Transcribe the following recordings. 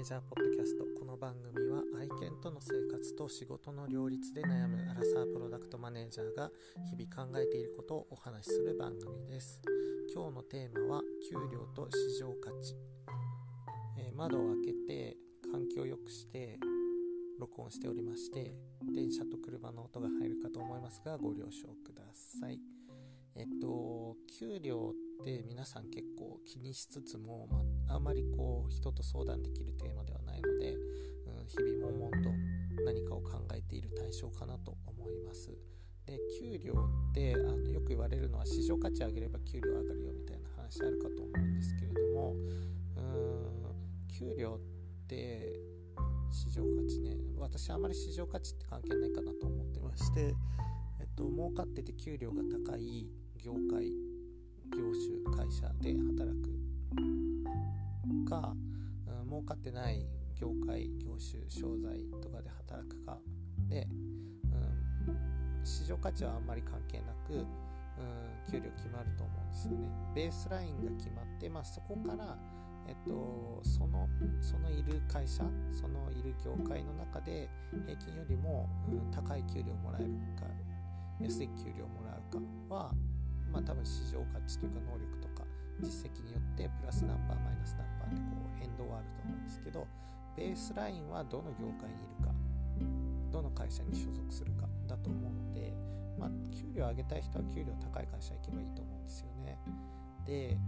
ネージャーポッドキャスト。この番組は愛犬との生活と仕事の両立で悩むアラサープロダクトマネージャーが日々考えていることをお話しする番組です。今日のテーマは給料と市場価値、えー、窓を開けて環境を良くして録音しておりまして電車と車の音が入るかと思いますがご了承ください。えっと給料って皆さん結構気にしつつも、まあ、んまりこう人と相談できるテーマではないので、うん、日々悶々と何かを考えている対象かなと思います。で給料ってあのよく言われるのは市場価値上げれば給料上がるよみたいな話あるかと思うんですけれどもうーん給料って市場価値ね私あまり市場価値って関係ないかなと思ってまして、と、儲かってて給料が高い業界業種会社で働くか、うん、儲かってない業界業種商材とかで働くかで、うん、市場価値はあんまり関係なく、うん、給料決まると思うんですよね。ベースラインが決まって、まあ、そこからえっと、そのそのいる会社そのいる業界の中で平均よりも、うん、高い給料をもらえるか安い給料をもらうかはまあ多分市場価値というか能力とか実績によってプラス何パーマイナス何パーでこう変動はあると思うんですけどベースラインはどの業界にいるかどの会社に所属するかだと思うので、まあ、給料上げたい人は給料高い会社行けばいいと思うんですよね。で、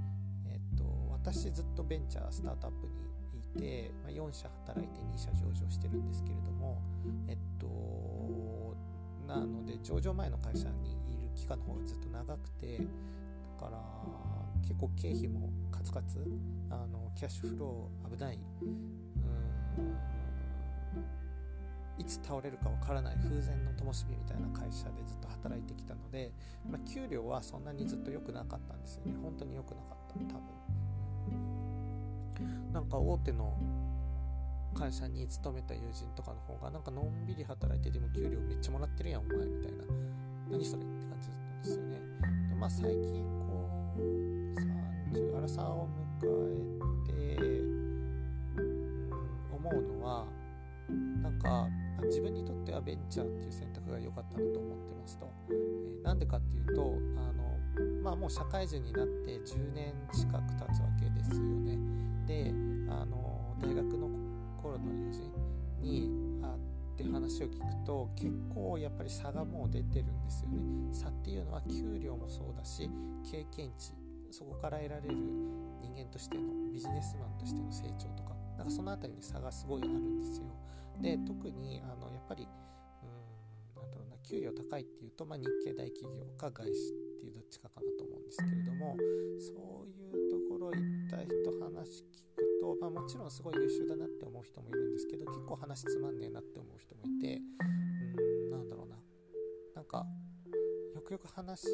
えっと、私ずっとベンチャースタートアップにいて、まあ、4社働いて2社上場してるんですけれども、えっと、なので上場前の会社にいる期間の方がずっと長くてだから結構経費もカツカツあのキャッシュフロー危ない。うんいつ倒れるかわからない風前の灯火みたいな会社でずっと働いてきたので、まあ、給料はそんなにずっと良くなかったんですよね。本当に良くなかった。多分。なんか大手の会社に勤めた友人とかの方がなんかのんびり働いてでも給料めっちゃもらってるやんお前みたいな何それって感じだったんですよね。でまあ、最近こう30アラサーを迎えて、うん、思うのはなんか自分にとってはベンチャーっていう選択が良かったなと思ってますと。えー、なんでかっていうとあの、まあ、もう社会人になって10年近く経つわけですよね。であの大学の頃の友人に会って話を聞くと結構やっぱり差がもう出てるんですよね。差っていうのは給料もそうだし経験値そこから得られる人間としてのビジネスマンとしての成長とかなんかその辺りに差がすごいあるんですよ。で特にあのやっぱりうんなんだろうな給料高いっていうと、まあ、日系大企業か外資っていうどっちかかなと思うんですけれどもそういうところ行った人話聞まあ、もちろんすごい優秀だなって思う人もいるんですけど結構話つまんねえなって思う人もいてうんなんだろうな。なんかよくよく話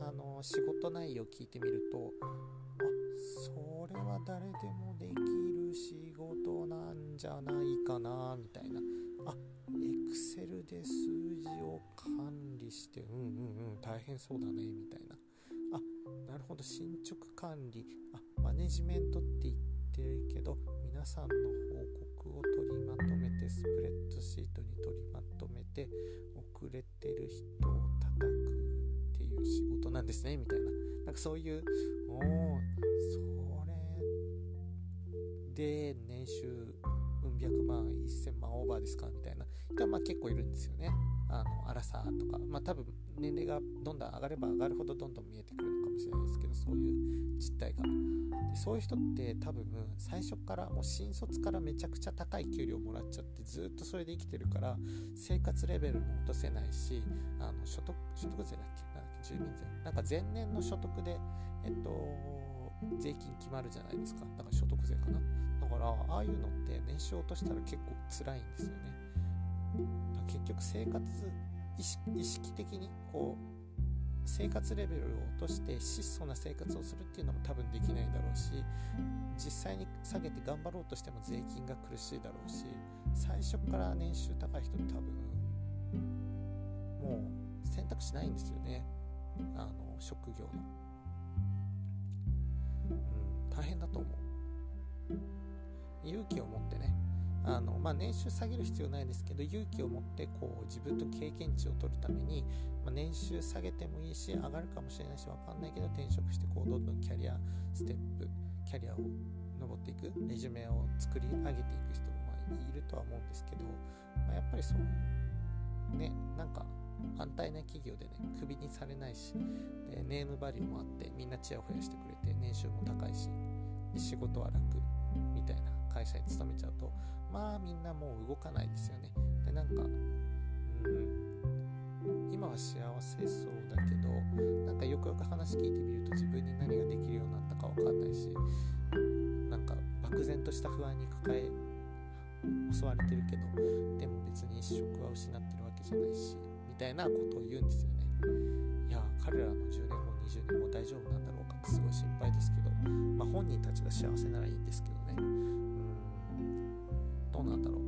あの仕事内容聞いてみるとあそれは誰でもできる仕事なんじゃないかなみたいな。あエクセルで数字を管理してうんうんうん大変そうだねみたいな。あなるほど進捗管理。あマネジメントって言っててるけど皆さんの報告を取りまとめてスプレッドシートに取りまとめて遅れてる人を叩くっていう仕事なんですねみたいな。なんかそういうおおそれで年収うん百万1000万オーバーですか？みたいな人はまあ結構いるんですよね。あの荒さとかまあ多分年齢がどんどん上がれば上がるほどどんどん見えてくるのかもしれないですけどそういう実態が。でそういう人って多分最初からもう新卒からめちゃくちゃ高い給料もらっちゃってずっとそれで生きてるから生活レベルも落とせないしあの所得所得税だっけ？なんだっけ？住民税。なんか前年の所得でえっと税金決まるじゃないですか。だから所得税かな。だからああいうのって年収落としたら結構辛いんですよね。結局生活意識的にこう生活レベルを落として質素な生活をするっていうのも多分できないだろうし実際に下げて頑張ろうとしても税金が苦しいだろうし最初から年収高い人って多分もう選択肢ないんですよね。あの職業の、うん、大変だと思う。勇気を持ってね。あの、まあ、年収下げる必要ないですけど勇気を持ってこう自分と経験値を取るために、まあ、年収下げてもいいし上がるかもしれないし分かんないけど転職してこうどんどんキャリアステップキャリアを上っていくレジュメを作り上げていく人もまあいるとは思うんですけど、まあ、やっぱりそうねなんか安泰な企業でねクビにされないしでネームバリューもあってみんなチヤホヤしてくれて年収も高いし仕事は楽みたいな。会社に勤めちゃうとまあみんなもう動かないですよね。でなんかうん今は幸せそうだけどなんかよくよく話聞いてみると自分に何ができるようになったか分かんないしなんか漠然とした不安に抱え襲われてるけどでも別に職は失ってるわけじゃないしみたいなことを言うんですよね。いや彼らの10年後20年後大丈夫なんだろうかってすごい心配ですけどまあ本人たちが幸せならいいんですけどね。うなんだろう。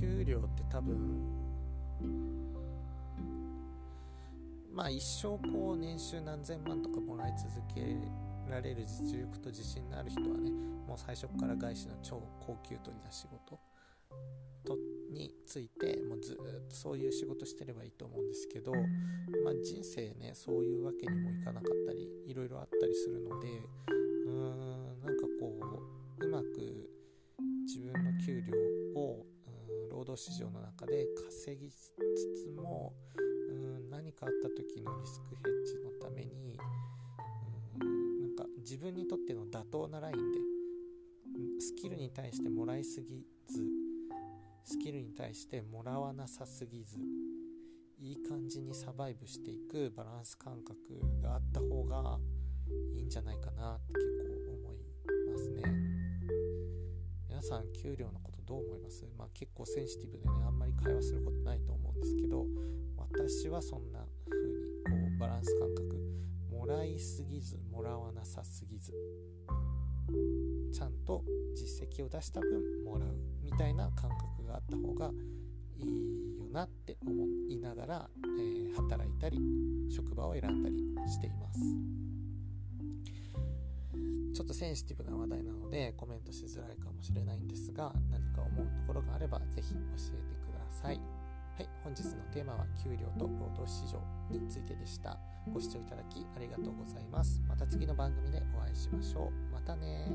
給料って多分まあ一生こう年収何千万とかもらい続けられる実力と自信のある人はねもう最初から外資の超高級取りな仕事とについてもうずっとそういう仕事してればいいと思うんですけど、まあ、人生ねそういうわけにもいかなかったりいろいろあったりするのでうーんなんかまく自分の給料を労働市場の中で稼ぎつつもうん何かあった時のリスクヘッジのためにうんなんか自分にとっての妥当なラインでスキルに対してもらいすぎずスキルに対してもらわなさすぎずいい感じにサバイブしていくバランス感覚があった方がいいんじゃないかなって結構思いますね。さん給料のことどう思います？まあ結構センシティブでねあんまり会話することないと思うんですけど私はそんな風にこうバランス感覚もらいすぎずもらわなさすぎずちゃんと実績を出した分もらうみたいな感覚があった方がいいよなって思いながら、えー、働いたり職場を選んだりしています。ょっとセンシティブな話題なのでコメントしづらいかもしれないんですが何か思うところがあれば是非教えてください。はい本日のテーマは給料と労働市場についてでした。ご視聴いただきありがとうございます。また次の番組でお会いしましょう。またね